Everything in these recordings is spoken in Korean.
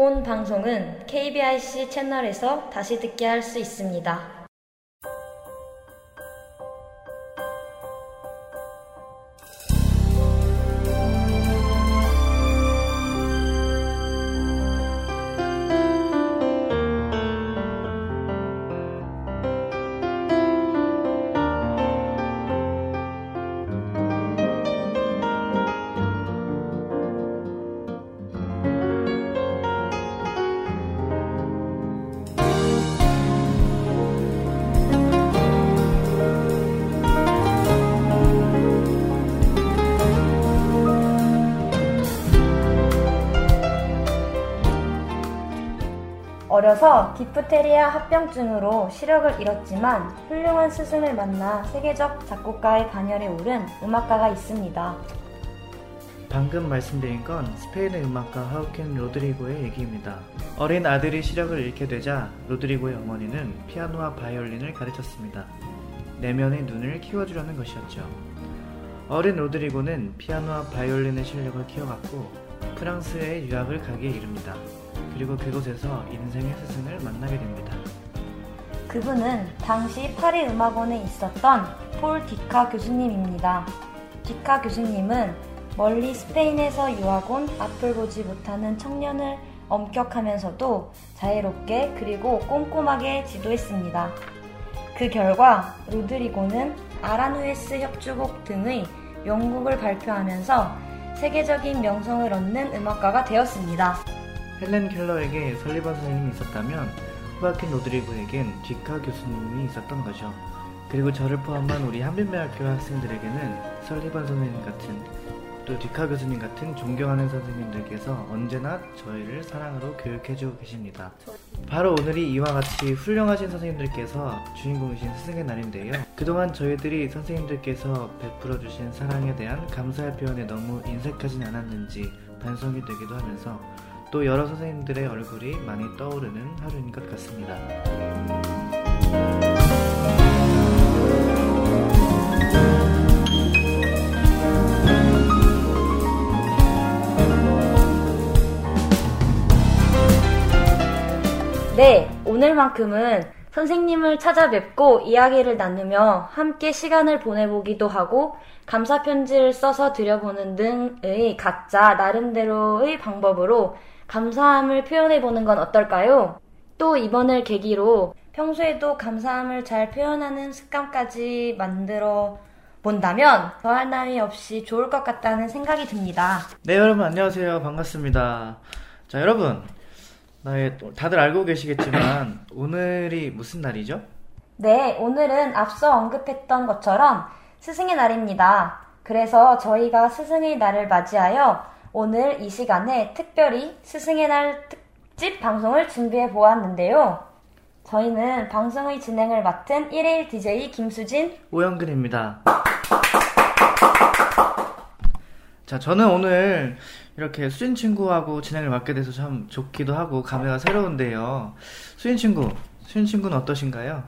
본 방송은 KBIC 채널에서 다시 듣게 할 수 있습니다. 어려서 디프테리아 합병증으로 시력을 잃었지만 훌륭한 스승을 만나 세계적 작곡가의 반열에 오른 음악가가 있습니다. 방금 말씀드린 건 스페인의 음악가 하우켄 로드리고의 얘기입니다. 어린 아들이 시력을 잃게 되자 로드리고의 어머니는 피아노와 바이올린을 가르쳤습니다. 내면의 눈을 키워주려는 것이었죠. 어린 로드리고는 피아노와 바이올린의 실력을 키워갔고 프랑스에 유학을 가기에 이릅니다. 그리고 그곳에서 인생의 스승을 만나게 됩니다. 그분은 당시 파리 음악원에 있었던 폴 디카 교수님입니다. 디카 교수님은 멀리 스페인에서 유학 온 앞을 보지 못하는 청년을 엄격하면서도 자유롭게 그리고 꼼꼼하게 지도했습니다. 그 결과 로드리고는 아라누에스 협주곡 등의 명곡을 발표하면서 세계적인 명성을 얻는 음악가가 되었습니다. 헬렌 켈러에게 설리반 선생님이 있었다면 후아킨 로드리고에겐 디카 교수님이 있었던 거죠. 그리고 저를 포함한 우리 한빈대학교 학생들에게는 설리반 선생님 같은 또 디카 교수님 같은 존경하는 선생님들께서 언제나 저희를 사랑으로 교육해주고 계십니다. 바로 오늘이 이와 같이 훌륭하신 선생님들께서 주인공이신 스승의 날인데요. 그동안 저희들이 선생님들께서 베풀어주신 사랑에 대한 감사의 표현에 너무 인색하진 않았는지 반성이 되기도 하면서 또 여러 선생님들의 얼굴이 많이 떠오르는 하루인 것 같습니다. 네, 오늘만큼은 선생님을 찾아뵙고 이야기를 나누며 함께 시간을 보내보기도 하고 감사 편지를 써서 드려보는 등의 각자 나름대로의 방법으로 감사함을 표현해보는 건 어떨까요? 또 이번을 계기로 평소에도 감사함을 잘 표현하는 습관까지 만들어 본다면 더할 나위 없이 좋을 것 같다는 생각이 듭니다. 네, 여러분 안녕하세요. 반갑습니다. 자, 여러분. 네, 다들 알고 계시겠지만 오늘이 무슨 날이죠? 네, 오늘은 앞서 언급했던 것처럼 스승의 날입니다. 그래서 저희가 스승의 날을 맞이하여 오늘 이 시간에 특별히 스승의 날 특집 방송을 준비해 보았는데요. 저희는 방송의 진행을 맡은 1일 DJ 김수진, 오영근입니다. 자, 저는 오늘 이렇게 수진 친구하고 진행을 맡게 돼서 참 좋기도 하고 감회가 새로운데요. 수진 친구, 수진 친구는 어떠신가요?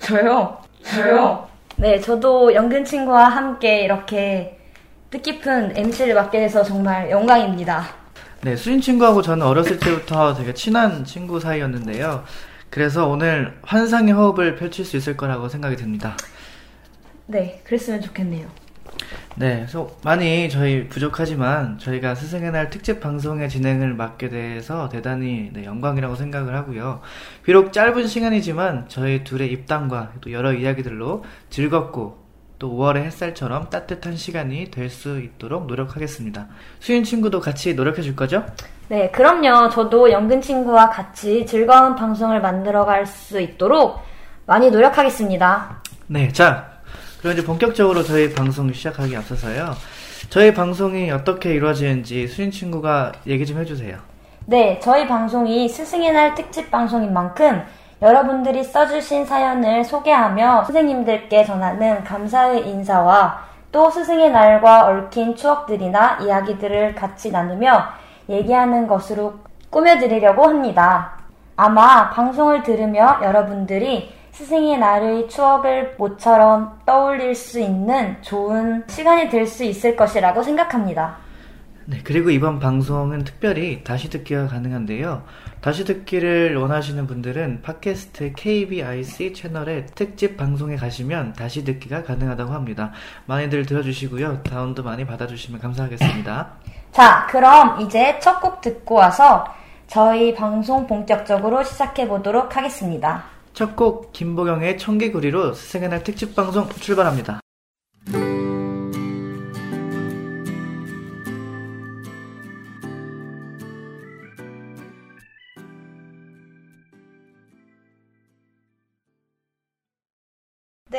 저요? 저요? 네, 저도 영근 친구와 함께 이렇게 뜻깊은 MC를 맡게 돼서 정말 영광입니다. 네, 수인 친구하고 저는 어렸을 때부터 되게 친한 친구 사이였는데요. 그래서 오늘 환상의 호흡을 펼칠 수 있을 거라고 생각이 듭니다. 네, 그랬으면 좋겠네요. 네, 그래서 많이 저희 부족하지만 저희가 스승의 날 특집 방송의 진행을 맡게 돼서 대단히 네, 영광이라고 생각을 하고요. 비록 짧은 시간이지만 저희 둘의 입담과 또 여러 이야기들로 즐겁고 또 5월의 햇살처럼 따뜻한 시간이 될 수 있도록 노력하겠습니다. 수인 친구도 같이 노력해 줄 거죠? 네, 그럼요. 저도 연근 친구와 같이 즐거운 방송을 만들어 갈 수 있도록 많이 노력하겠습니다. 네, 자, 그럼 이제 본격적으로 저희 방송 시작하기 앞서서요. 저희 방송이 어떻게 이루어지는지 수인 친구가 얘기 좀 해주세요. 네, 저희 방송이 스승의 날 특집 방송인 만큼 여러분들이 써주신 사연을 소개하며 선생님들께 전하는 감사의 인사와 또 스승의 날과 얽힌 추억들이나 이야기들을 같이 나누며 얘기하는 것으로 꾸며드리려고 합니다. 아마 방송을 들으며 여러분들이 스승의 날의 추억을 모처럼 떠올릴 수 있는 좋은 시간이 될 수 있을 것이라고 생각합니다. 네, 그리고 이번 방송은 특별히 다시 듣기가 가능한데요. 다시 듣기를 원하시는 분들은 팟캐스트 KBIC 채널의 특집 방송에 가시면 다시 듣기가 가능하다고 합니다. 많이들 들어주시고요. 다운도 많이 받아주시면 감사하겠습니다. 자, 그럼 이제 첫 곡 듣고 와서 저희 방송 본격적으로 시작해 보도록 하겠습니다. 첫 곡 김보경의 청개구리로 스승의 날 특집 방송 출발합니다.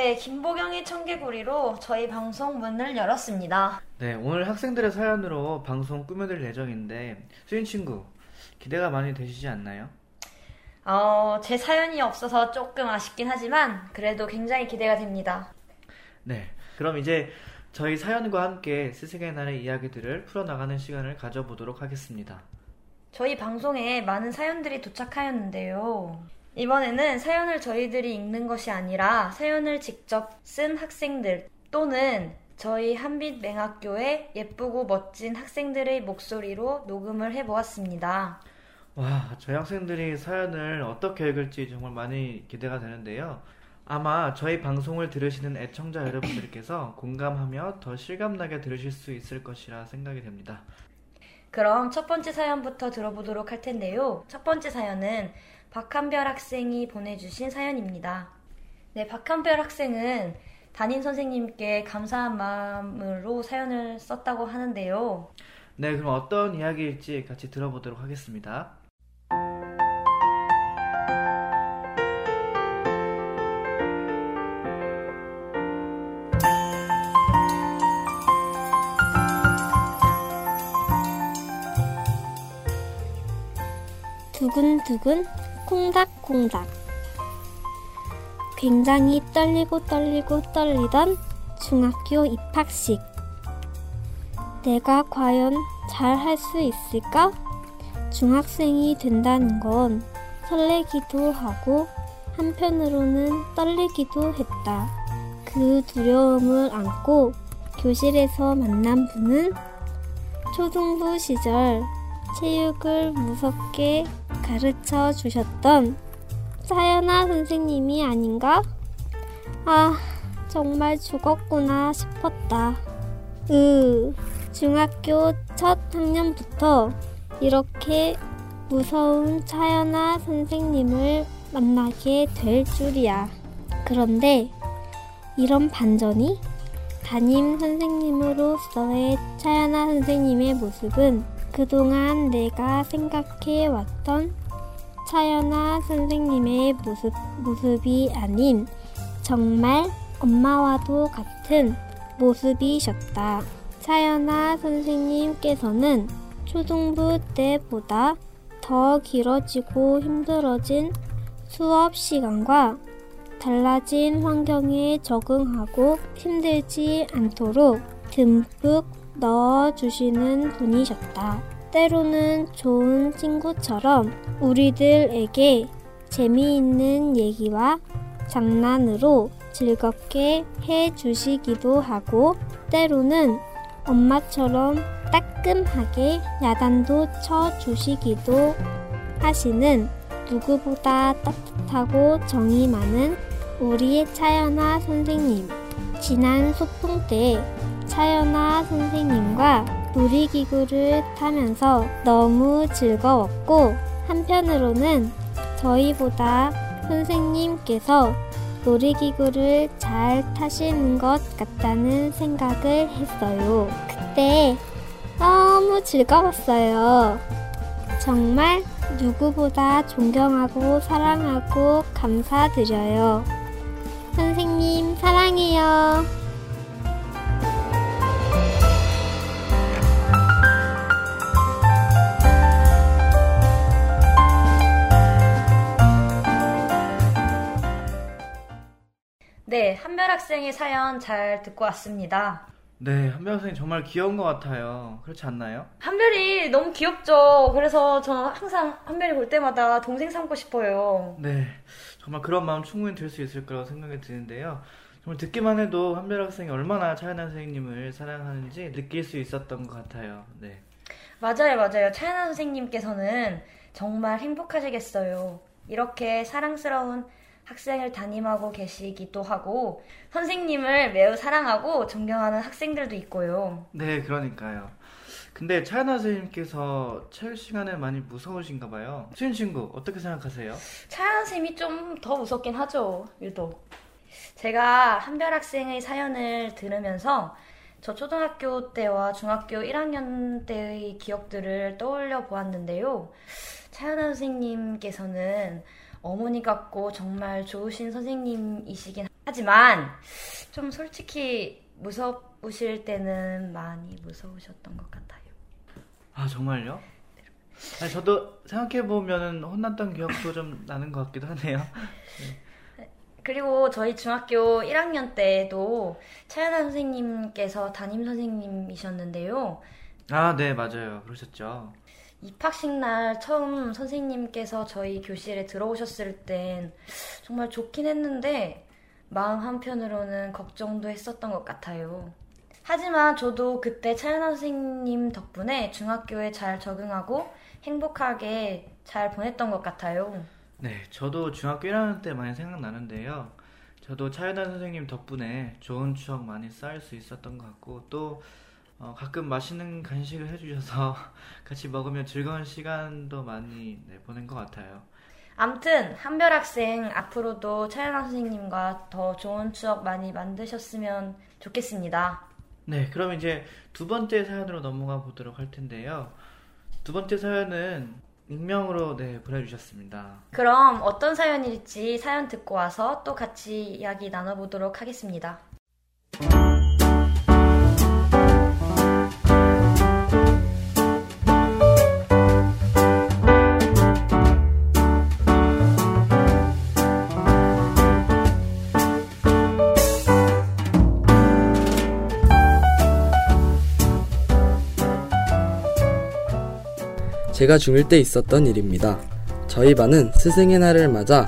네, 김보경의 청개구리로 저희 방송 문을 열었습니다. 네, 오늘 학생들의 사연으로 방송 꾸며드릴 예정인데 수인 친구 기대가 많이 되시지 않나요? 어, 제 사연이 없어서 조금 아쉽긴 하지만 그래도 굉장히 기대가 됩니다. 네, 그럼 이제 저희 사연과 함께 스승의 날의 이야기들을 풀어나가는 시간을 가져보도록 하겠습니다. 저희 방송에 많은 사연들이 도착하였는데요. 이번에는 사연을 저희들이 읽는 것이 아니라 사연을 직접 쓴 학생들 또는 저희 한빛 맹학교의 예쁘고 멋진 학생들의 목소리로 녹음을 해보았습니다. 와, 저희 학생들이 사연을 어떻게 읽을지 정말 많이 기대가 되는데요. 아마 저희 방송을 들으시는 애청자 여러분들께서 공감하며 더 실감나게 들으실 수 있을 것이라 생각이 됩니다. 그럼 첫 번째 사연부터 들어보도록 할 텐데요. 첫 번째 사연은 박한별 학생이 보내주신 사연입니다. 네, 박한별 학생은 담임 선생님께 감사한 마음으로 사연을 썼다고 하는데요. 네, 그럼 어떤 이야기일지 같이 들어보도록 하겠습니다. 두근두근 콩닥콩닥 굉장히 떨리고 떨리고 떨리던 중학교 입학식 내가 과연 잘 할 수 있을까? 중학생이 된다는 건 설레기도 하고 한편으로는 떨리기도 했다. 그 두려움을 안고 교실에서 만난 분은 초등부 시절 체육을 무섭게 가르쳐 주셨던 사연아 선생님이 아닌가? 아, 정말 죽었구나 싶었다. 으, 중학교 첫 학년부터 이렇게 무서운 차연아 선생님을 만나게 될 줄이야. 그런데 이런 반전이 담임 선생님으로서의 차연아 선생님의 모습은 그동안 내가 생각해 왔던 차연아 선생님의 모습, 모습이 아닌 정말 엄마와도 같은 모습이셨다. 차연아 선생님께서는 초등부 때보다 더 길어지고 힘들어진 수업 시간과 달라진 환경에 적응하고 힘들지 않도록 듬뿍 넣어주시는 분이셨다. 때로는 좋은 친구처럼 우리들에게 재미있는 얘기와 장난으로 즐겁게 해 주시기도 하고 때로는 엄마처럼 따끔하게 야단도 쳐 주시기도 하시는 누구보다 따뜻하고 정이 많은 우리의 차연아 선생님. 지난 소풍 때 차연아 선생님과 놀이기구를 타면서 너무 즐거웠고 한편으로는 저희보다 선생님께서 놀이기구를 잘 타시는 것 같다는 생각을 했어요. 그때 너무 즐거웠어요. 정말 누구보다 존경하고 사랑하고 감사드려요. 선생님, 사랑해요. 네, 한별 학생의 사연 잘 듣고 왔습니다. 네, 한별 선생님 정말 귀여운 것 같아요. 그렇지 않나요? 한별이 너무 귀엽죠. 그래서 저는 항상 한별이 볼 때마다 동생 삼고 싶어요. 네, 정말 그런 마음 충분히 들 수 있을 거라고 생각이 드는데요. 정말 듣기만 해도 한별 학생이 얼마나 차연아 선생님을 사랑하는지 느낄 수 있었던 것 같아요. 네. 맞아요, 맞아요. 차연아 선생님께서는 정말 행복하시겠어요. 이렇게 사랑스러운 학생을 담임하고 계시기도 하고 선생님을 매우 사랑하고 존경하는 학생들도 있고요. 네, 그러니까요. 근데 차연아 선생님께서 체육 시간에 많이 무서우신가 봐요. 수윤 친구 어떻게 생각하세요? 차연 쌤이 좀 더 무섭긴 하죠. 유독. 제가 한별 학생의 사연을 들으면서 저 초등학교 때와 중학교 1학년 때의 기억들을 떠올려 보았는데요. 차연아 선생님께서는 어머니 같고 정말 좋으신 선생님이시긴 하지만 좀 솔직히 무서우실 때는 많이 무서우셨던 것 같아요. 아 정말요? 아니, 저도 생각해 보면은 혼났던 기억도 좀 나는 것 같기도 하네요. 그리고 저희 중학교 1학년 때도 차연아 선생님께서 담임 선생님이셨는데요. 아, 네, 맞아요. 그러셨죠. 입학식 날 처음 선생님께서 저희 교실에 들어오셨을 땐 정말 좋긴 했는데 마음 한편으로는 걱정도 했었던 것 같아요. 하지만 저도 그때 차연아 선생님 덕분에 중학교에 잘 적응하고 행복하게 잘 보냈던 것 같아요. 네, 저도 중학교 1학년 때 많이 생각나는데요. 저도 차연아 선생님 덕분에 좋은 추억 많이 쌓을 수 있었던 것 같고 또 어, 가끔 맛있는 간식을 해주셔서 같이 먹으면 즐거운 시간도 많이 네, 보낸 것 같아요. 암튼 한별 학생 앞으로도 차연아 선생님과 더 좋은 추억 많이 만드셨으면 좋겠습니다. 네, 그럼 이제 두 번째 사연으로 넘어가 보도록 할 텐데요. 두 번째 사연은 익명으로 네, 보내주셨습니다. 그럼 어떤 사연일지 사연 듣고 와서 또 같이 이야기 나눠보도록 하겠습니다. 제가 중1 때 있었던 일입니다. 저희 반은 스승의 날을 맞아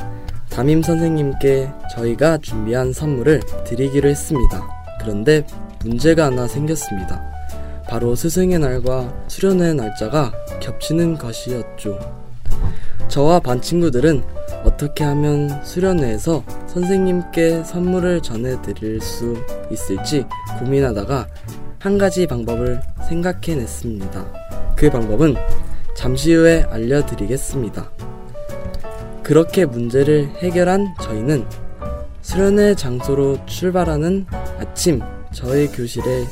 담임 선생님께 저희가 준비한 선물을 드리기로 했습니다. 그런데 문제가 하나 생겼습니다. 바로 스승의 날과 수련회 날짜가 겹치는 것이었죠. 저와 반 친구들은 어떻게 하면 수련회에서 선생님께 선물을 전해드릴 수 있을지 고민하다가 한 가지 방법을 생각해냈습니다. 그 방법은 잠시 후에 알려드리겠습니다. 그렇게 문제를 해결한 저희는 수련회 장소로 출발하는 아침 저희 교실에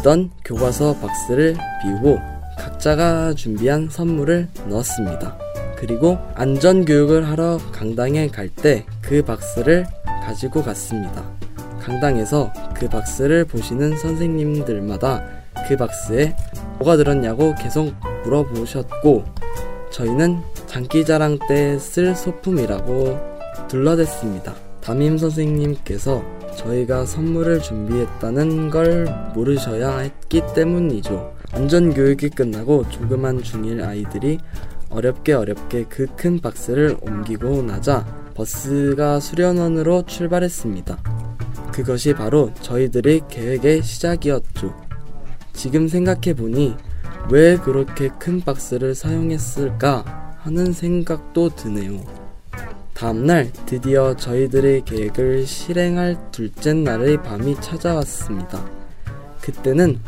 있던 교과서 박스를 비우고 각자가 준비한 선물을 넣었습니다. 그리고 안전교육을 하러 강당에 갈 때 그 박스를 가지고 갔습니다. 강당에서 그 박스를 보시는 선생님들마다 그 박스에 뭐가 들었냐고 계속 물어보셨고 저희는 장기자랑 때 쓸 소품이라고 둘러댔습니다. 담임 선생님께서 저희가 선물을 준비했다는 걸 모르셔야 했기 때문이죠. 안전교육이 끝나고 조그만 중1 아이들이 어렵게 어렵게 그 큰 박스를 옮기고 나자 버스가 수련원으로 출발했습니다. 그것이 바로 저희들의 계획의 시작이었죠. 지금 생각해보니 왜 그렇게 큰 박스를 사용했을까 하는 생각도 드네요. 다음날 드디어 저희들의 계획을 실행할 둘째 날의 밤이 찾아왔습니다. 그때는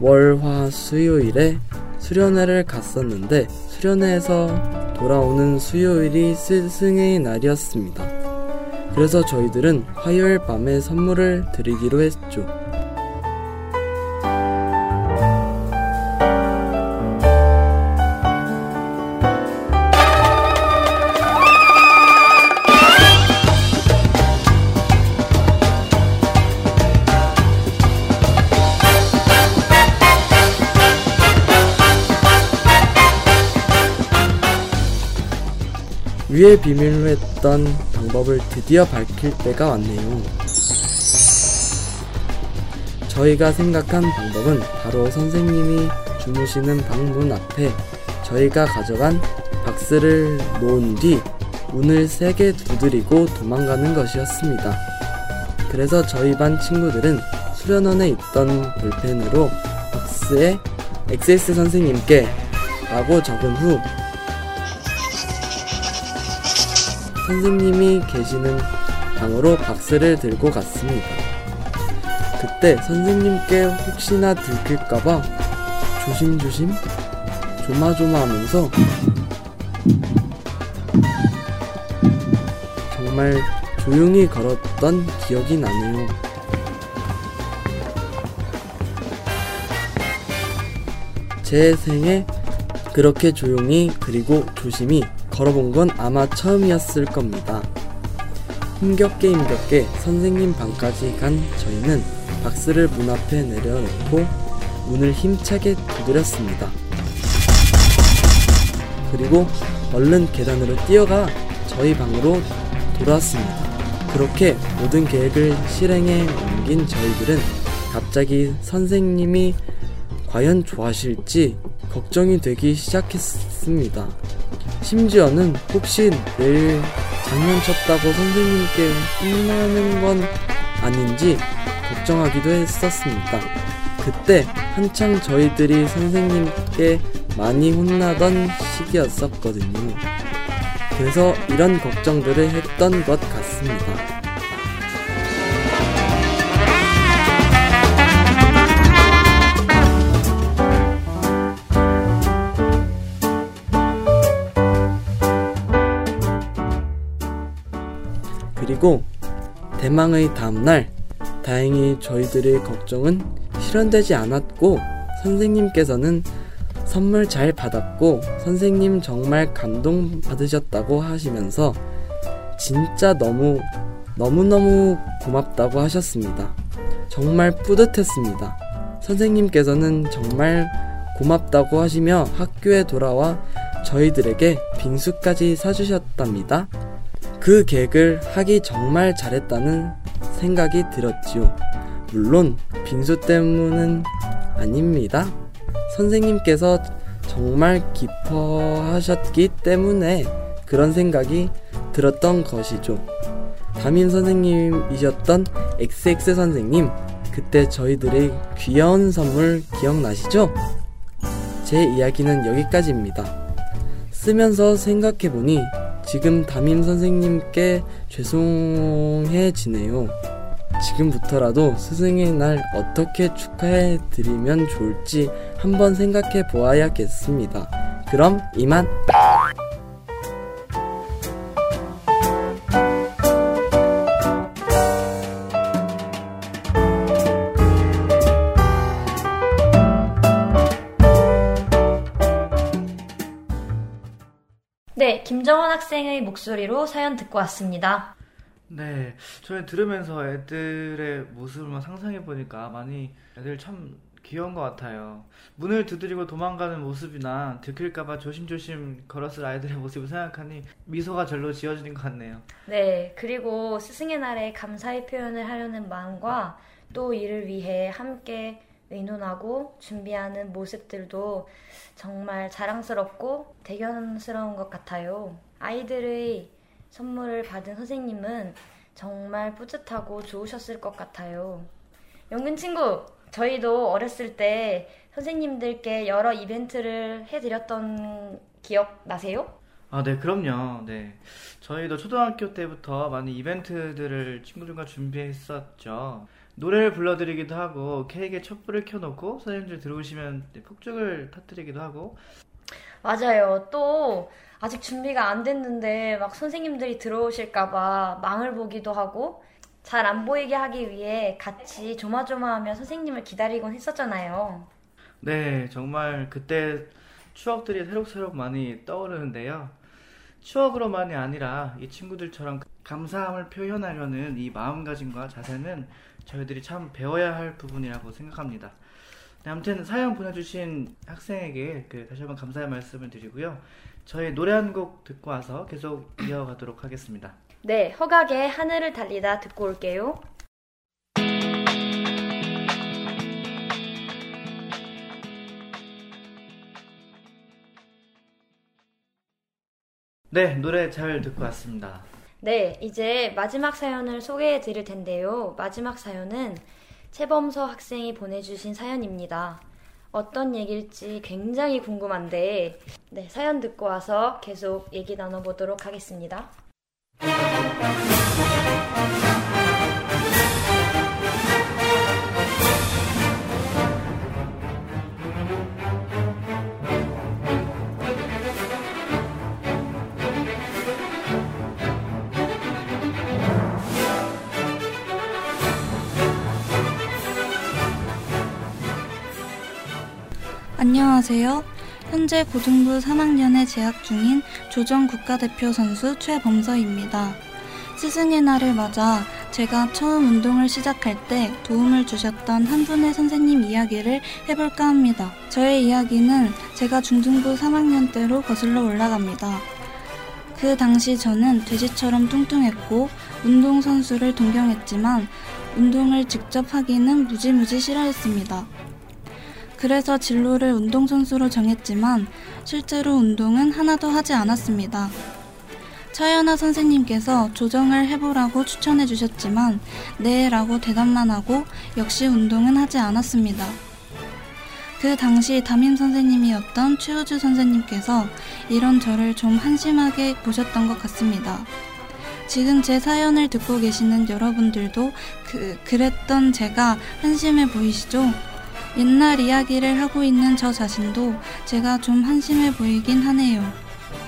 월, 화, 수요일에 수련회를 갔었는데 수련회에서 돌아오는 수요일이 스승의 날이었습니다. 그래서 저희들은 화요일 밤에 선물을 드리기로 했죠. 위에 비밀로 했던 방법을 드디어 밝힐 때가 왔네요. 저희가 생각한 방법은 바로 선생님이 주무시는 방문 앞에 저희가 가져간 박스를 놓은 뒤 문을 세게 두드리고 도망가는 것이었습니다. 그래서 저희 반 친구들은 수련원에 있던 볼펜으로 박스에 XX 선생님께 라고 적은 후 선생님이 계시는 방으로 박스를 들고 갔습니다. 그때 선생님께 혹시나 들킬까봐 조심조심 조마조마하면서 정말 조용히 걸었던 기억이 나네요. 제 생에 그렇게 조용히 그리고 조심히 걸어본 건 아마 처음이었을 겁니다. 힘겹게 힘겹게 선생님 방까지 간 저희는 박스를 문 앞에 내려놓고 문을 힘차게 두드렸습니다. 그리고 얼른 계단으로 뛰어가 저희 방으로 돌아왔습니다. 그렇게 모든 계획을 실행에 옮긴 저희들은 갑자기 선생님이 과연 좋아하실지 걱정이 되기 시작했습니다. 심지어는 혹시 내일 장난쳤다고 선생님께 혼나는 건 아닌지 걱정하기도 했었습니다. 그때 한창 저희들이 선생님께 많이 혼나던 시기였었거든요. 그래서 이런 걱정들을 했던 것 같습니다. 그리고 대망의 다음날 다행히 저희들의 걱정은 실현되지 않았고 선생님께서는 선물 잘 받았고 선생님 정말 감동 받으셨다고 하시면서 진짜 너무 너무너무 고맙다고 하셨습니다. 정말 뿌듯했습니다. 선생님께서는 정말 고맙다고 하시며 학교에 돌아와 저희들에게 빙수까지 사주셨답니다. 그 계획을 하기 정말 잘했다는 생각이 들었지요. 물론 빙수 때문은 아닙니다. 선생님께서 정말 기뻐하셨기 때문에 그런 생각이 들었던 것이죠. 담임 선생님이셨던 XX 선생님, 그때 저희들의 귀여운 선물 기억나시죠? 제 이야기는 여기까지입니다. 쓰면서 생각해보니 지금 담임 선생님께 죄송해지네요. 지금부터라도 스승의 날 어떻게 축하해 드리면 좋을지 한번 생각해 보아야겠습니다. 그럼 이만! 네, 김정원 학생의 목소리로 사연 듣고 왔습니다. 네, 저는 들으면서 애들의 모습을 상상해 보니까 많이 애들 참 귀여운 것 같아요. 문을 두드리고 도망가는 모습이나 들킬까봐 조심조심 걸었을 아이들의 모습을 생각하니 미소가 절로 지어지는 것 같네요. 네, 그리고 스승의 날에 감사의 표현을 하려는 마음과 또 이를 위해 함께 의논하고 준비하는 모습들도 정말 자랑스럽고 대견스러운 것 같아요. 아이들의 선물을 받은 선생님은 정말 뿌듯하고 좋으셨을 것 같아요. 영근 친구, 저희도 어렸을 때 선생님들께 여러 이벤트를 해드렸던 기억 나세요? 아, 네, 그럼요. 네. 저희도 초등학교 때부터 많은 이벤트들을 친구들과 준비했었죠. 노래를 불러드리기도 하고, 케이크에 촛불을 켜놓고, 선생님들 들어오시면 네, 폭죽을 터뜨리기도 하고. 맞아요. 또, 아직 준비가 안 됐는데, 막 선생님들이 들어오실까봐 망을 보기도 하고, 잘 안 보이게 하기 위해 같이 조마조마하며 선생님을 기다리곤 했었잖아요. 네, 정말 그때 추억들이 새록새록 많이 떠오르는데요. 추억으로만이 아니라 이 친구들처럼 감사함을 표현하려는 이 마음가짐과 자세는 저희들이 참 배워야 할 부분이라고 생각합니다. 네, 아무튼 사연 보내주신 학생에게 그 다시 한번 감사의 말씀을 드리고요. 저희 노래 한 곡 듣고 와서 계속 이어가도록 하겠습니다. 네, 허각의 하늘을 달리다 듣고 올게요. 네, 노래 잘 듣고 왔습니다. 네, 이제 마지막 사연을 소개해 드릴 텐데요. 마지막 사연은 최범서 학생이 보내주신 사연입니다. 어떤 얘기일지 굉장히 궁금한데, 네, 사연 듣고 와서 계속 얘기 나눠보도록 하겠습니다. 안녕하세요. 현재 고등부 3학년에 재학 중인 조정 국가대표 선수 최범서입니다. 스승의 날을 맞아 제가 처음 운동을 시작할 때 도움을 주셨던 한 분의 선생님 이야기를 해볼까 합니다. 저의 이야기는 제가 중등부 3학년 때로 거슬러 올라갑니다. 그 당시 저는 돼지처럼 뚱뚱했고 운동선수를 동경했지만 운동을 직접 하기는 무지무지 싫어했습니다. 그래서 진로를 운동선수로 정했지만 실제로 운동은 하나도 하지 않았습니다. 차연아 선생님께서 조정을 해보라고 추천해 주셨지만 네 라고 대답만 하고 역시 운동은 하지 않았습니다. 그 당시 담임 선생님이었던 최우주 선생님께서 이런 저를 좀 한심하게 보셨던 것 같습니다. 지금 제 사연을 듣고 계시는 여러분들도 그, 그랬던 제가 한심해 보이시죠? 옛날 이야기를 하고 있는 저 자신도 제가 좀 한심해 보이긴 하네요.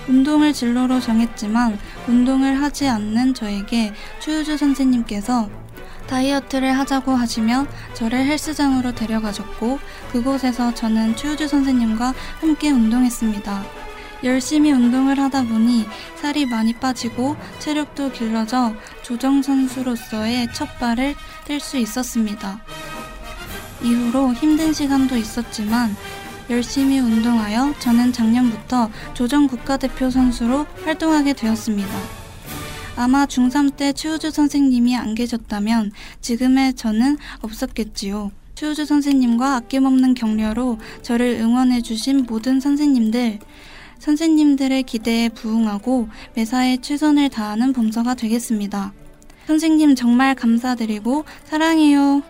운동을 진로로 정했지만 운동을 하지 않는 저에게 최유주 선생님께서 다이어트를 하자고 하시며 저를 헬스장으로 데려가셨고 그곳에서 저는 최유주 선생님과 함께 운동했습니다. 열심히 운동을 하다 보니 살이 많이 빠지고 체력도 길러져 조정 선수로서의 첫 발을 뗄 수 있었습니다. 이후로 힘든 시간도 있었지만 열심히 운동하여 저는 작년부터 조정 국가대표 선수로 활동하게 되었습니다. 아마 중3 때 최우주 선생님이 안 계셨다면 지금의 저는 없었겠지요. 최우주 선생님과 아낌없는 격려로 저를 응원해주신 모든 선생님들, 선생님들의 기대에 부응하고 매사에 최선을 다하는 범서가 되겠습니다. 선생님 정말 감사드리고 사랑해요.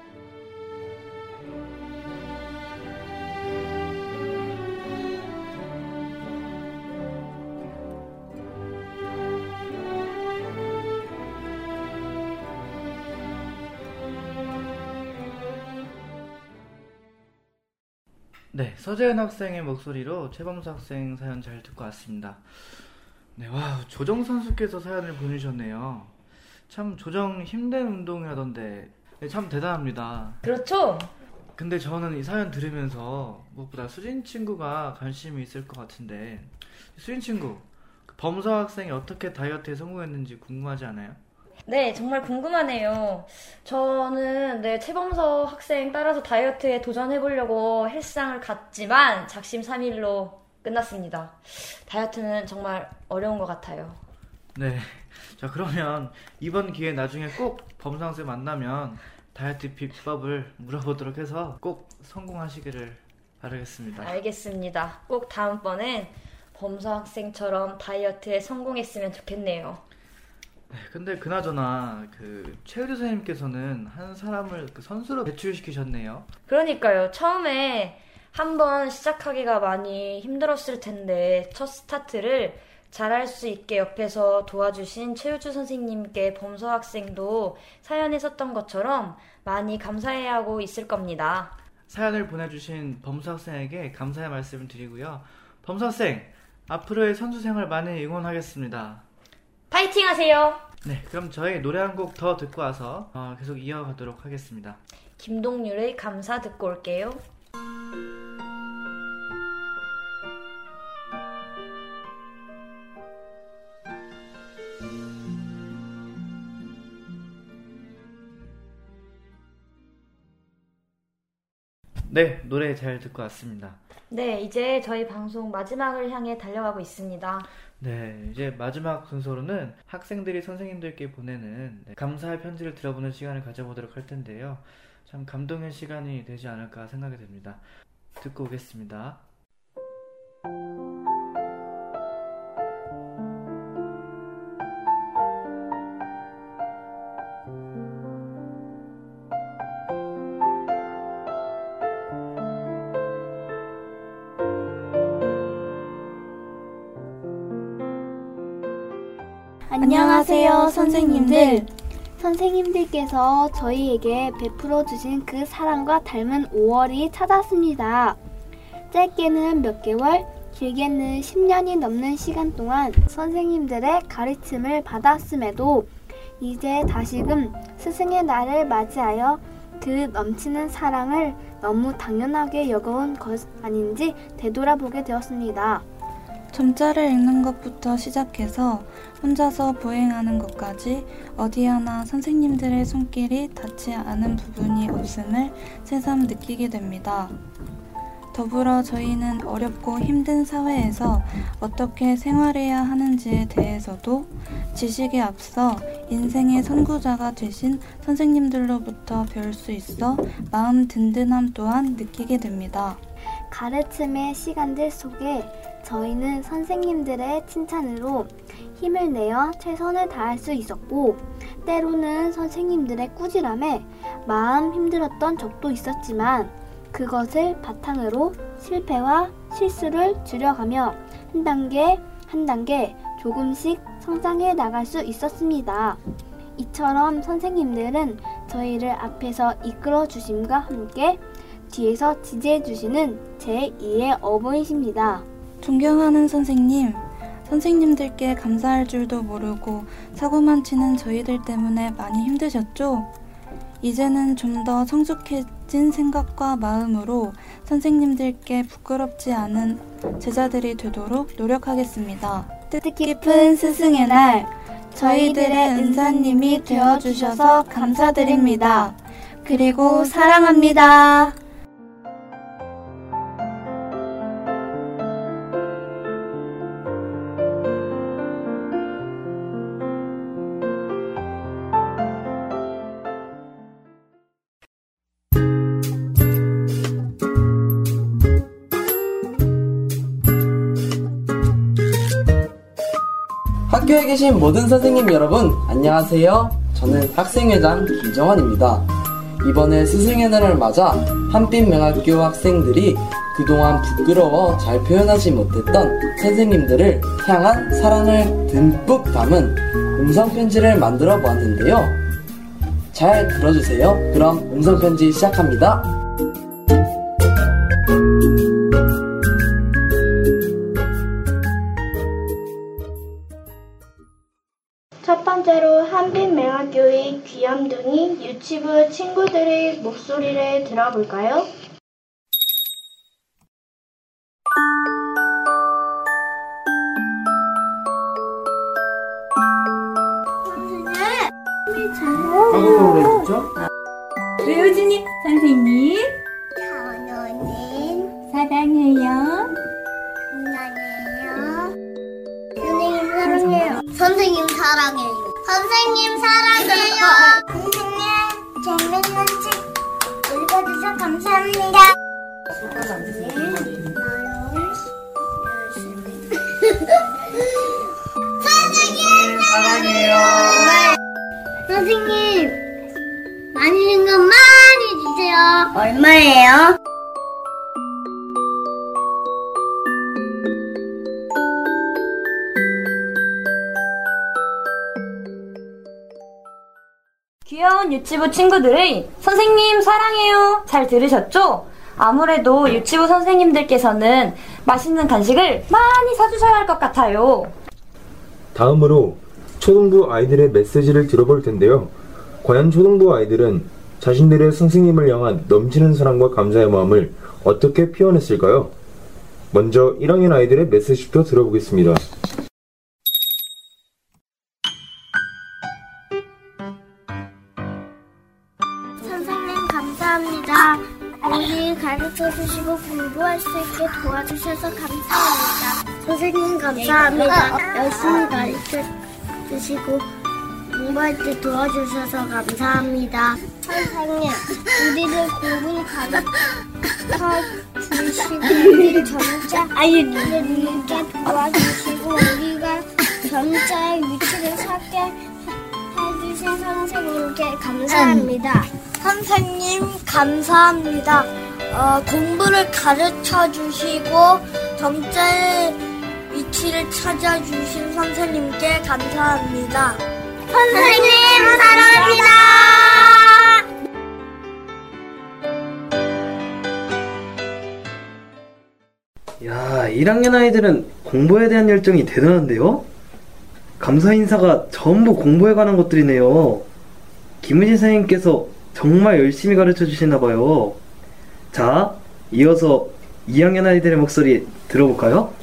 네, 서재현 학생의 목소리로 최범수 학생 사연 잘 듣고 왔습니다. 네, 와, 조정 선수께서 사연을 보내주셨네요. 참 조정 힘든 운동이라던데 네, 참 대단합니다. 그렇죠? 근데 저는 이 사연 들으면서 무엇보다 수진 친구가 관심이 있을 것 같은데 수진 친구, 그 범서 학생이 어떻게 다이어트에 성공했는지 궁금하지 않아요? 네, 정말 궁금하네요. 저는 네, 최범서 학생 따라서 다이어트에 도전해보려고 헬스장을 갔지만 작심삼일로 끝났습니다. 다이어트는 정말 어려운 것 같아요. 네. 자, 그러면 이번 기회에 나중에 꼭 범서 학생 만나면 다이어트 비법을 물어보도록 해서 꼭 성공하시기를 바라겠습니다. 알겠습니다. 꼭 다음번엔 범서 학생처럼 다이어트에 성공했으면 좋겠네요. 네, 근데 그나저나 그 최우주 선생님께서는 한 사람을 그 선수로 배출시키셨네요. 그러니까요. 처음에 한번 시작하기가 많이 힘들었을 텐데 첫 스타트를 잘할 수 있게 옆에서 도와주신 최우주 선생님께 범서 학생도 사연에 썼던 것처럼 많이 감사해야 하고 있을 겁니다. 사연을 보내주신 범수 학생에게 감사의 말씀을 드리고요. 범수 학생, 앞으로의 선수 생활 많이 응원하겠습니다. 파이팅 하세요! 네, 그럼 저희 노래 한 곡 더 듣고 와서 어, 계속 이어가도록 하겠습니다. 김동률의 감사 듣고 올게요. 네, 노래 잘 듣고 왔습니다. 네, 이제 저희 방송 마지막을 향해 달려가고 있습니다. 네, 이제 마지막 순서로는 학생들이 선생님들께 보내는 네, 감사의 편지를 들어보는 시간을 가져보도록 할 텐데요. 참 감동의 시간이 되지 않을까 생각이 됩니다. 듣고 오겠습니다. 선생님들. 선생님들께서 저희에게 베풀어 주신 그 사랑과 닮은 5월이 찾았습니다. 짧게는 몇 개월, 길게는 10년이 넘는 시간 동안 선생님들의 가르침을 받았음에도 이제 다시금 스승의 날을 맞이하여 그 넘치는 사랑을 너무 당연하게 여겨온 것 아닌지 되돌아보게 되었습니다. 점자를 읽는 것부터 시작해서 혼자서 보행하는 것까지 어디 하나 선생님들의 손길이 닿지 않은 부분이 없음을 새삼 느끼게 됩니다. 더불어 저희는 어렵고 힘든 사회에서 어떻게 생활해야 하는지에 대해서도 지식에 앞서 인생의 선구자가 되신 선생님들로부터 배울 수 있어 마음 든든함 또한 느끼게 됩니다. 가르침의 시간들 속에 저희는 선생님들의 칭찬으로 힘을 내어 최선을 다할 수 있었고, 때로는 선생님들의 꾸지람에 마음 힘들었던 적도 있었지만, 그것을 바탕으로 실패와 실수를 줄여가며 한 단계 한 단계 조금씩 성장해 나갈 수 있었습니다. 이처럼 선생님들은 저희를 앞에서 이끌어 주심과 함께 뒤에서 지지해 주시는 제2의 어머니십니다. 존경하는 선생님, 선생님들께 감사할 줄도 모르고 사고만 치는 저희들 때문에 많이 힘드셨죠? 이제는 좀 더 성숙해진 생각과 마음으로 선생님들께 부끄럽지 않은 제자들이 되도록 노력하겠습니다. 뜻깊은 스승의 날, 저희들의 은사님이 되어주셔서 감사드립니다. 그리고 사랑합니다. 학교에 계신 모든 선생님 여러분, 안녕하세요. 저는 학생회장 김정환입니다. 이번에 스승의 날을 맞아 한빛명학교 학생들이 그동안 부끄러워 잘 표현하지 못했던 선생님들을 향한 사랑을 듬뿍 담은 음성편지를 만들어 보았는데요. 잘 들어주세요. 그럼 음성편지 시작합니다. 유치부 친구들의 목소리를 들어볼까요? 저는 사랑해요. 사랑해요. 선생님 사랑해요. 선생님 사랑해요. 선생님 재밌는 책 읽어주셔서 감사합니다. 선생님 사랑해요. 선생님 많이 준거 많이 주세요. 얼마예요? 유치부 친구들의 선생님 사랑해요. 잘 들으셨죠? 아무래도 유치부 선생님들께서는 맛있는 간식을 많이 사주셔야 할 것 같아요. 다음으로 초등부 아이들의 메시지를 들어볼 텐데요. 과연 초등부 아이들은 자신들의 선생님을 향한 넘치는 사랑과 감사의 마음을 어떻게 표현했을까요? 먼저 1학년 아이들의 메시지부터 들어보겠습니다. 선생님 감사합니다. 열심히 가르쳐 주시고 공부할 때 도와주셔서 감사합니다. 선생님, 우리를 공부를 가르쳐 주시고 우리 점자 우리를 읽게 도와주시고 우리가 점자의 위치를 찾게 해주신 선생님께 감사합니다. 선생님 감사합니다. 어, 공부를 가르쳐 주시고 점자의 위치를 찾아주신 선생님께 감사합니다. 선생님 사랑합니다. 야, 1학년 아이들은 공부에 대한 열정이 대단한데요? 감사 인사가 전부 공부에 관한 것들이네요. 김은진 선생님께서 정말 열심히 가르쳐 주시나 봐요. 자, 이어서 2학년 아이들의 목소리 들어볼까요?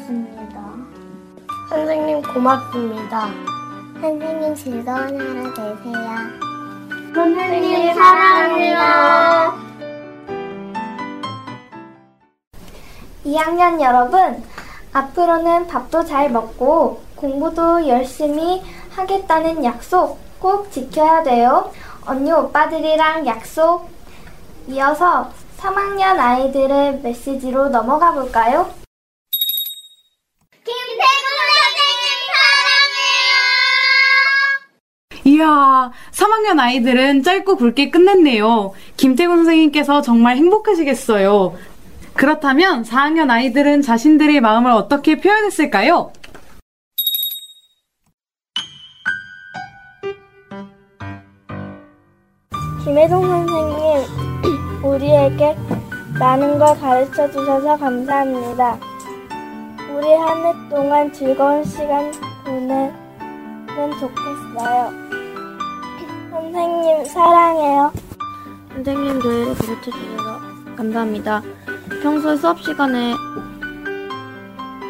그러겠습니다. 선생님 고맙습니다. 선생님 즐거운 하루 되세요. 선생님 사랑해요. 2학년 여러분, 앞으로는 밥도 잘 먹고 공부도 열심히 하겠다는 약속 꼭 지켜야 돼요. 언니 오빠들이랑 약속. 이어서 3학년 아이들의 메시지로 넘어가 볼까요? 이야, 3학년 아이들은 짧고 굵게 끝냈네요. 김태곤 선생님께서 정말 행복하시겠어요. 그렇다면 4학년 아이들은 자신들의 마음을 어떻게 표현했을까요? 김혜동 선생님, 우리에게 많은 걸 가르쳐 주셔서 감사합니다. 우리 한 해 동안 즐거운 시간 보내면 좋겠어요. 선생님, 사랑해요. 선생님 저희를 가르쳐 주셔서 감사합니다. 평소 수업 시간에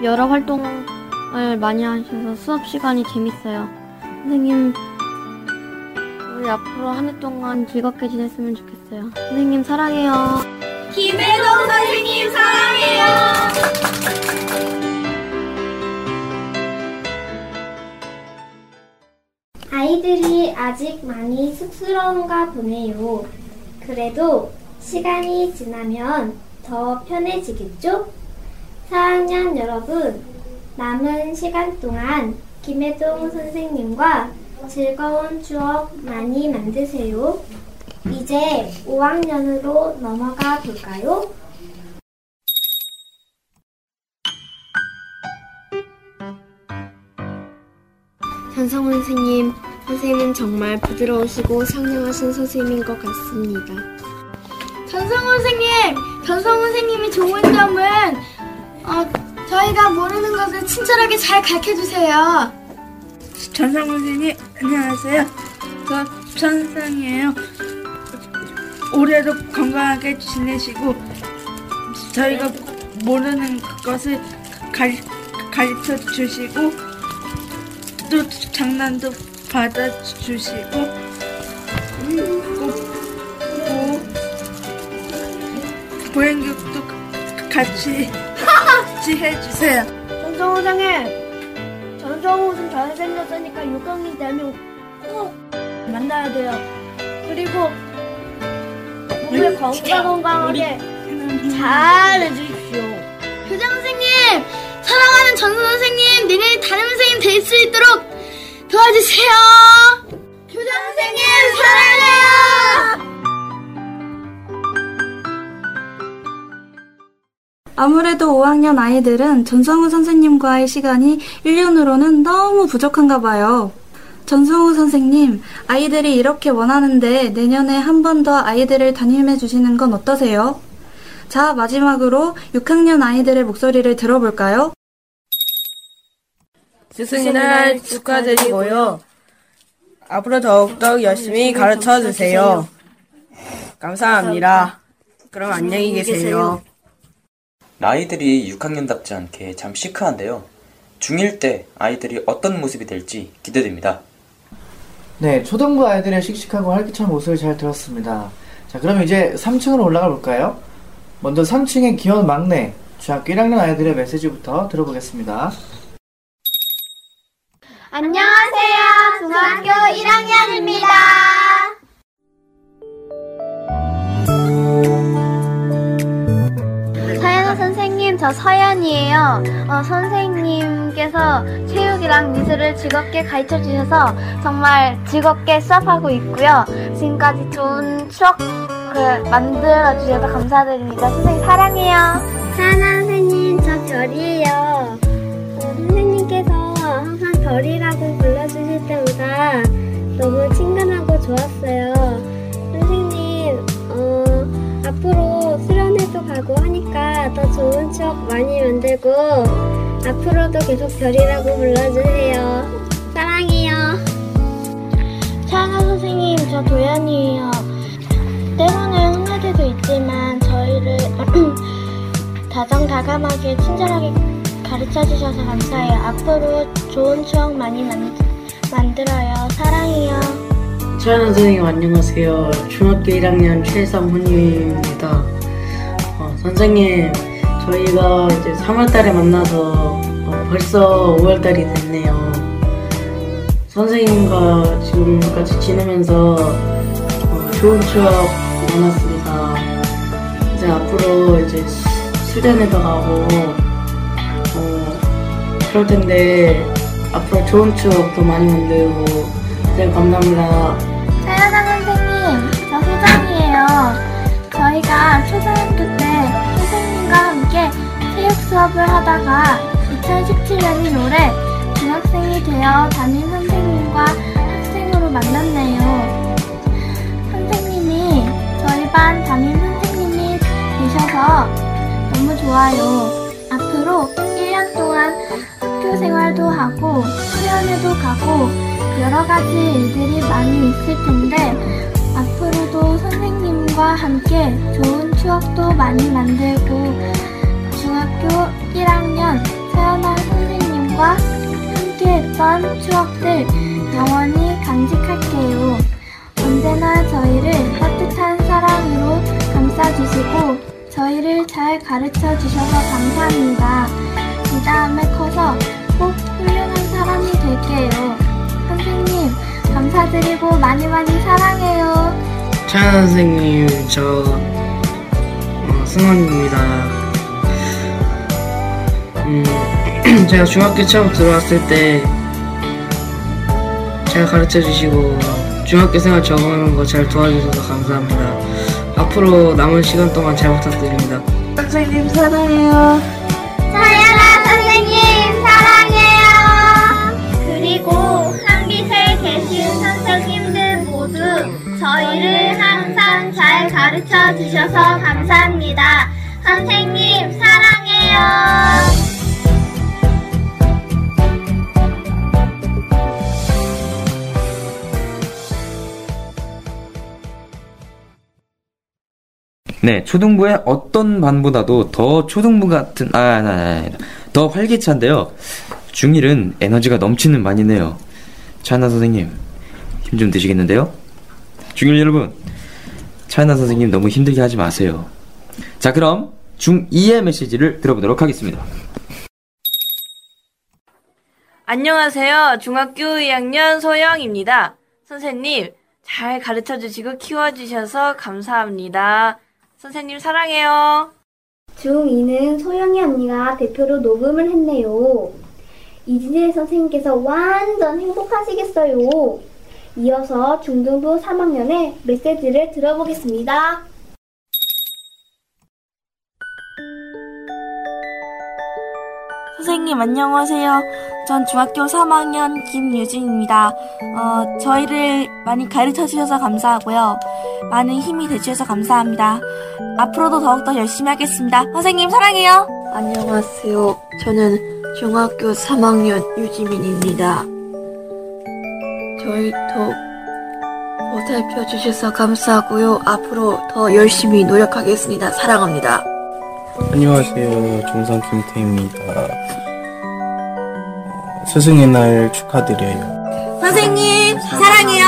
여러 활동을 많이 하셔서 수업 시간이 재밌어요. 선생님, 우리 앞으로 한 해 동안 즐겁게 지냈으면 좋겠어요. 선생님 사랑해요. 김혜동 선생님, 사랑해요. 아이들이 아직 많이 쑥스러운가 보네요. 그래도 시간이 지나면 더 편해지겠죠? 4학년 여러분, 남은 시간 동안 김혜동 선생님과 즐거운 추억 많이 만드세요. 이제 5학년으로 넘어가 볼까요? 현성훈 선생님, 선생님은 정말 부드러우시고 상냥하신 선생님인 것 같습니다. 전성훈 선생님, 전성훈 선생님이 좋은 점은 어, 저희가 모르는 것을 친절하게 잘 가르쳐 주세요. 전상훈 선생님, 안녕하세요. 저 천상이에요. 올해도 건강하게 지내시고, 저희가 모르는 것을 가르, 가르쳐 주시고, 또 장난도 받아주시고, 꼭, 꼭, 보행교육도 같이, 같이 해주세요. 전성훈 선생님, 전성훈 좀 잘생겼으니까 6학년 되면 꼭 만나야 돼요. 그리고 몸에 건강 건강하게 잘 해주십시오. 사랑하는 전선 선생님, 내년에 담임 선생님 될 수 있도록 도와주세요. 교장 선생님, 사랑해요. 아무래도 5학년 아이들은 전성우 선생님과의 시간이 1년으로는 너무 부족한가 봐요. 전성우 선생님, 아이들이 이렇게 원하는데 내년에 한 번 더 아이들을 담임해 주시는 건 어떠세요? 자, 마지막으로 6학년 아이들의 목소리를 들어볼까요? 스승의 날 축하드리고요. 앞으로 더욱더욱 열심히 가르쳐 주세요. 감사합니다. 그럼 안녕히 계세요. 아이들이 6학년답지 않게 참 시크한데요. 중1 때 아이들이 어떤 모습이 될지 기대됩니다. 네, 초등부 아이들의 씩씩하고 활기찬 모습을 잘 들었습니다. 자, 그럼 이제 3층으로 올라가 볼까요? 먼저 3층의 귀여운 막내, 중학교 1학년 아이들의 메시지부터 들어보겠습니다. 안녕하세요. 중학교 1학년입니다. 서현우 선생님, 저 서연이에요. 어, 선생님께서 체육이랑 미술을 즐겁게 가르쳐 주셔서 정말 즐겁게 수업하고 있고요. 지금까지 좋은 추억 그 만들어 주셔서 감사드립니다. 선생님 사랑해요. 사나 선생님, 저 별이에요. 어, 항상 별이라고 불러주실 때마다 너무 친근하고 좋았어요. 선생님, 어, 앞으로 수련회도 가고 하니까 더 좋은 추억 많이 만들고 앞으로도 계속 별이라고 불러주세요. 사랑해요. 차은아 선생님, 저 도연이에요. 때로는 혼날 때도 있지만 저희를 다정다감하게 친절하게 가르쳐 주셔서 감사해요. 앞으로 좋은 추억 많이 만, 만들어요. 사랑해요. 차연아 선생님 안녕하세요. 중학교 1학년 최성훈입니다. 어, 선생님 저희가 이제 3월달에 만나서 어, 벌써 5월달이 됐네요. 선생님과 지금까지 지내면서 어, 좋은 추억 많았습니다. 이제 앞으로 이제 수- 수련회도 가고 어, 그럴 텐데 앞으로 좋은 추억도 많이 만들고 네 감사합니다. 차연아 선생님, 저 소정이에요. 저희가 초등학교 때 선생님과 함께 체육 수업을 하다가 2017년이 올해 중학생이 되어 담임 선생님과 학생으로 만났네요. 선생님이 저희 반 담임 선생님이 되셔서 너무 좋아요. 앞으로 1년 동안 학교 생활도 하고 수련회도 가고 여러 가지 일들이 많이 있을 텐데 앞으로도 선생님과 함께 좋은 추억도 많이 만들고 중학교 1학년 서연아 선생님과 함께했던 추억들 영원히 간직할게요. 언제나 저희를 따뜻한 사랑으로 감싸주시고 저희를 잘 가르쳐 주셔서 감사합니다. 이 다음에 커서 꼭 훌륭한 사람이 될게요. 선생님, 감사드리고 많이 많이 사랑해요. 차연 선생님, 저 어, 승원입니다. 음, 제가 중학교 처음 들어왔을 때 잘 가르쳐 주시고 중학교 생활 적응하는 거 잘 도와주셔서 감사합니다. 앞으로 남은 시간 동안 잘 부탁드립니다. 선생님 사랑해요. 가르쳐 주셔서 감사합니다. 선생님 사랑해요. 네, 초등부의 어떤 반보다도 더 초등부 같은, 아, 아, 아, 아, 더 활기찬데요. 중1은 에너지가 넘치는 반이네요. 차이나 선생님, 힘 좀 드시겠는데요? 중1 여러분, 차이나 선생님 너무 힘들게 하지 마세요. 자, 그럼 중2의 메시지를 들어보도록 하겠습니다. 안녕하세요. 중학교 2학년 소영입니다. 선생님, 잘 가르쳐 주시고 키워 주셔서 감사합니다. 선생님 사랑해요. 중2는 소영이 언니가 대표로 녹음을 했네요. 이진일 선생님께서 완전 행복하시겠어요. 이어서 중등부 3학년의 메시지를 들어보겠습니다. 선생님 안녕하세요. 전 중학교 3학년 김유진입니다. 어, 저희를 많이 가르쳐 주셔서 감사하고요. 많은 힘이 되주셔서 감사합니다. 앞으로도 더욱더 열심히 하겠습니다. 선생님 사랑해요. 안녕하세요. 저는 중학교 3학년 유지민입니다. 저희 더 보살펴 주셔서 감사하고요. 앞으로 더 열심히 노력하겠습니다. 사랑합니다. 안녕하세요. 중상 김태입니다. 스승의 날 축하드려요. 선생님 사랑해요.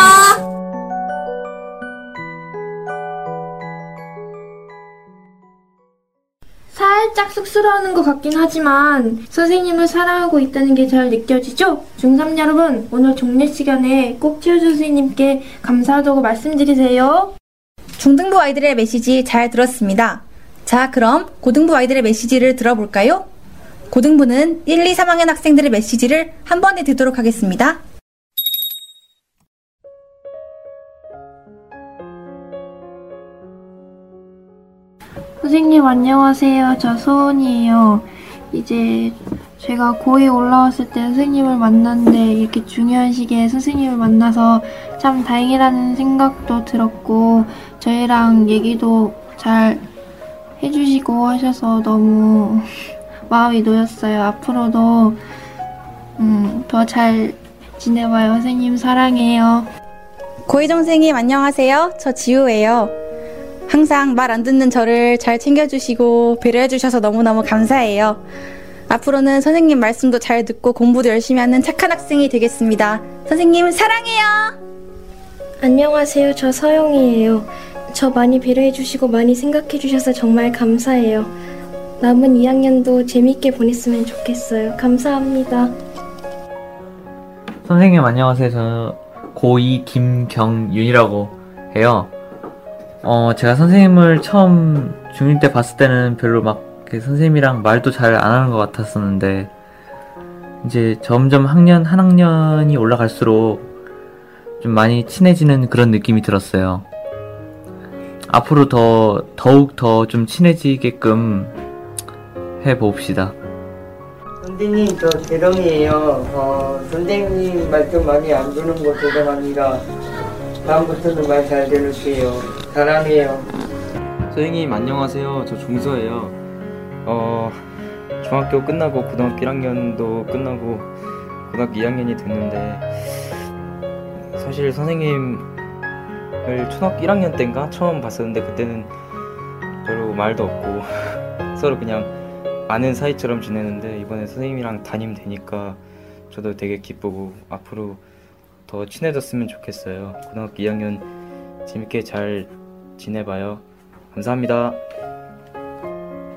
살짝 쑥스러워하는 것 같긴 하지만 선생님을 사랑하고 있다는 게 잘 느껴지죠? 중3 여러분, 오늘 종례 시간에 꼭 치워준 선생님께 감사하다고 말씀드리세요. 중등부 아이들의 메시지 잘 들었습니다. 자, 그럼 고등부 아이들의 메시지를 들어볼까요? 고등부는 1, 2, 3학년 학생들의 메시지를 한 번에 듣도록 하겠습니다. 선생님 안녕하세요. 저 소은이에요. 이제 제가 고2 올라왔을 때 선생님을 만났는데 이렇게 중요한 시기에 선생님을 만나서 참 다행이라는 생각도 들었고 저희랑 얘기도 잘 해주시고 하셔서 너무 마음이 놓였어요. 앞으로도 음, 더 잘 지내봐요. 선생님 사랑해요. 고혜정 선생님 안녕하세요. 저 지우예요. 항상 말 안 듣는 저를 잘 챙겨주시고 배려해 주셔서 너무너무 감사해요. 앞으로는 선생님 말씀도 잘 듣고 공부도 열심히 하는 착한 학생이 되겠습니다. 선생님 사랑해요. 안녕하세요. 저 서영이에요. 저 많이 배려해 주시고 많이 생각해 주셔서 정말 감사해요. 남은 2학년도 재밌게 보냈으면 좋겠어요. 감사합니다. 선생님 안녕하세요. 저 고2 김경윤이라고 해요. 어, 제가 선생님을 처음 중1 때 봤을 때는 별로 막 선생님이랑 말도 잘 안 하는 것 같았었는데 이제 점점 학년 한 학년이 올라갈수록 좀 많이 친해지는 그런 느낌이 들었어요. 앞으로 더 더욱 더 좀 친해지게끔 해 봅시다. 선생님 저 재성이에요. 어, 선생님 말씀 많이 안 듣는 거 죄송합니다. 다음부터는 말 잘 들을게요. 사랑해요. 선생님 안녕하세요. 저 종서예요. 어 중학교 끝나고 고등학교 1학년도 끝나고 고등학교 2학년이 됐는데 사실 선생님을 초등학교 1학년 때인가 처음 봤었는데 그때는 별로 말도 없고 서로 그냥 아는 사이처럼 지내는데 이번에 선생님이랑 담임 되니까 저도 되게 기쁘고 앞으로 더 친해졌으면 좋겠어요. 고등학교 2학년 재밌게 잘 지내봐요. 감사합니다.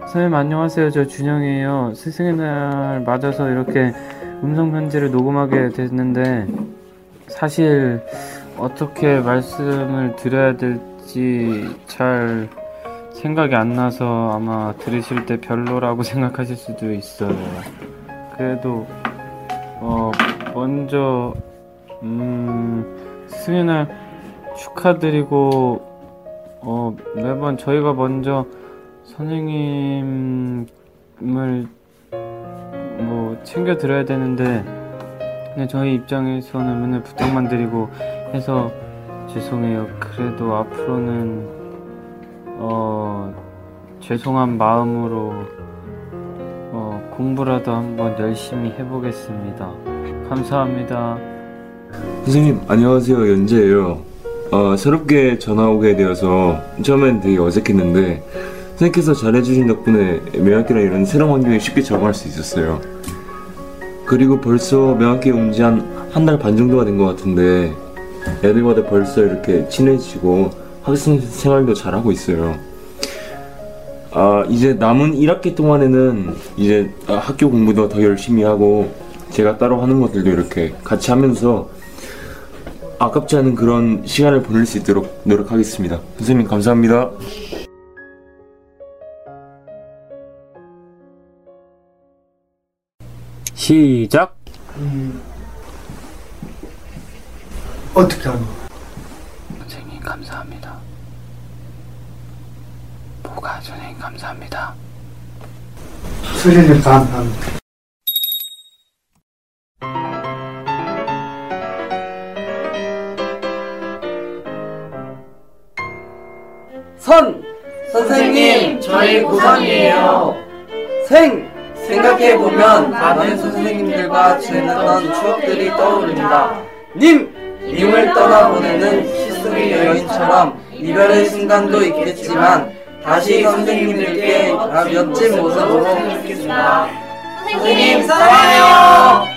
선생님 안녕하세요. 저 준영이에요. 스승의 날 맞아서 이렇게 음성 편지를 녹음하게 됐는데 사실 어떻게 말씀을 드려야 될지 잘 생각이 안 나서 아마 들으실 때 별로라고 생각하실 수도 있어요. 그래도 어 먼저 음 스승의 날 축하드리고 어 매번 저희가 먼저 선생님을 뭐 챙겨 드려야 되는데 그냥 저희 입장에서는 맨날 부탁만 드리고 해서 죄송해요. 그래도 앞으로는 어 죄송한 마음으로 어 공부라도 한번 열심히 해보겠습니다. 감사합니다. 선생님 안녕하세요 연재예요. 어, 새롭게 전화 오게 되어서 처음엔 되게 어색했는데 선생님께서 잘해주신 덕분에 매학기랑 이런 새로운 환경에 쉽게 적응할 수 있었어요. 그리고 벌써 매학기에 온 지 한 한 달 반 정도가 된 것 같은데 애들과도 벌써 이렇게 친해지고 학생 생활도 잘하고 있어요. 아 이제 남은 1학기 동안에는 이제 학교 공부도 더 열심히 하고 제가 따로 하는 것들도 이렇게 같이 하면서 아깝지 않은 그런 시간을 보낼 수 있도록 노력하겠습니다. 선생님 감사합니다. 시작. 음, 어떻게 하는 거야? 선생님 감사합니다. 뭐가 선생님 감사합니다. 수련님 감사합니다. 선! 선생님, 저희 고3이에요. 생! 생각해보면 많은 선생님들과 지냈던 추억들이 떠오릅니다. 님! 님을 떠나보내는 시소리 여인처럼 이별의 순간도 있겠지만 다시 선생님들께 멋진 모습으로 뵙겠습니다. 선생님 사랑해요!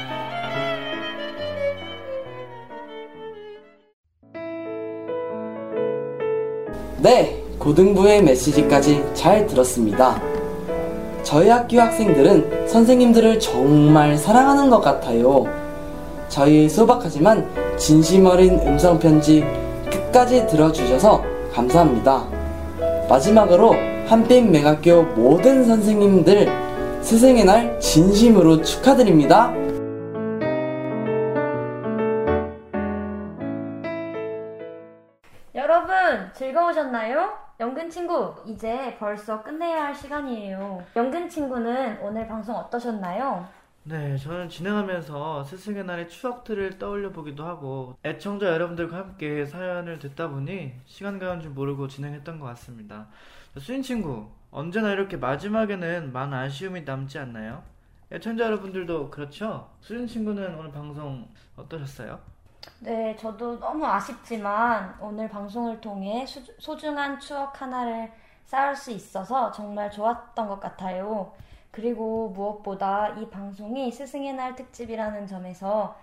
네, 고등부의 메시지까지 잘 들었습니다. 저희 학교 학생들은 선생님들을 정말 사랑하는 것 같아요. 저희 소박하지만 진심 어린 음성편지 끝까지 들어주셔서 감사합니다. 마지막으로 한빛 매학교 모든 선생님들 스승의 날 진심으로 축하드립니다. 여러분 즐거우셨나요? 연근 친구 이제 벌써 끝내야 할 시간이에요. 연근 친구는 오늘 방송 어떠셨나요? 네, 저는 진행하면서 스승의 날의 추억들을 떠올려 보기도 하고 애청자 여러분들과 함께 사연을 듣다 보니 시간 가는 줄 모르고 진행했던 것 같습니다. 수인 친구, 언제나 이렇게 마지막에는 많은 아쉬움이 남지 않나요? 애청자 여러분들도 그렇죠? 수인 친구는 오늘 방송 어떠셨어요? 네, 저도 너무 아쉽지만 오늘 방송을 통해 수- 소중한 추억 하나를 쌓을 수 있어서 정말 좋았던 것 같아요. 그리고 무엇보다 이 방송이 스승의 날 특집이라는 점에서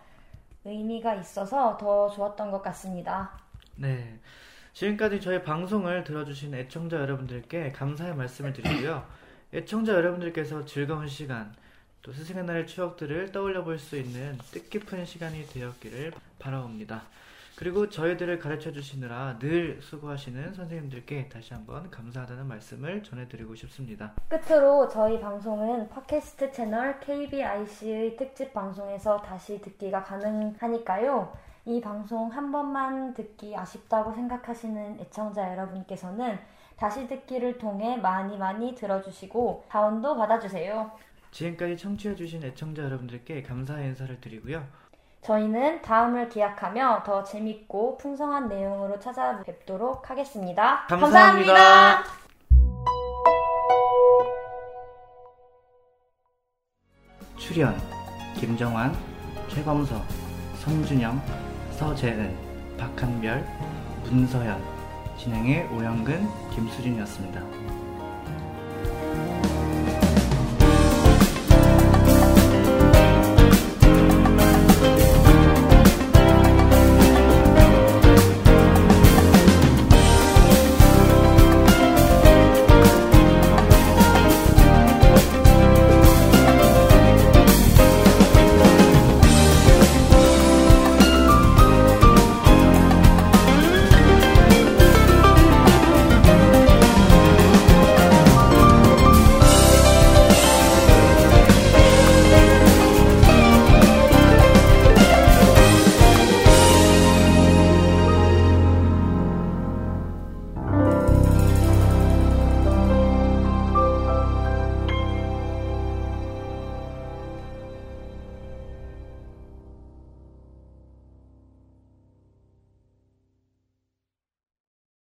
의미가 있어서 더 좋았던 것 같습니다. 네. 지금까지 저희 방송을 들어주신 애청자 여러분들께 감사의 말씀을 드리고요. 애청자 여러분들께서 즐거운 시간, 또 스승의 날의 추억들을 떠올려 볼 수 있는 뜻깊은 시간이 되었기를 바라옵니다. 그리고 저희들을 가르쳐 주시느라 늘 수고하시는 선생님들께 다시 한번 감사하다는 말씀을 전해드리고 싶습니다. 끝으로 저희 방송은 팟캐스트 채널 KBIC의 특집 방송에서 다시 듣기가 가능하니까요. 이 방송 한 번만 듣기 아쉽다고 생각하시는 애청자 여러분께서는 다시 듣기를 통해 많이 많이 들어주시고 다운도 받아주세요. 지금까지 청취해주신 애청자 여러분들께 감사의 인사를 드리고요. 저희는 다음을 기약하며 더 재밌고 풍성한 내용으로 찾아뵙도록 하겠습니다. 감사합니다. 출연 김정환, 최검서, 성준영, 서재은, 박한별, 문서연, 진행의 오영근, 김수진이었습니다.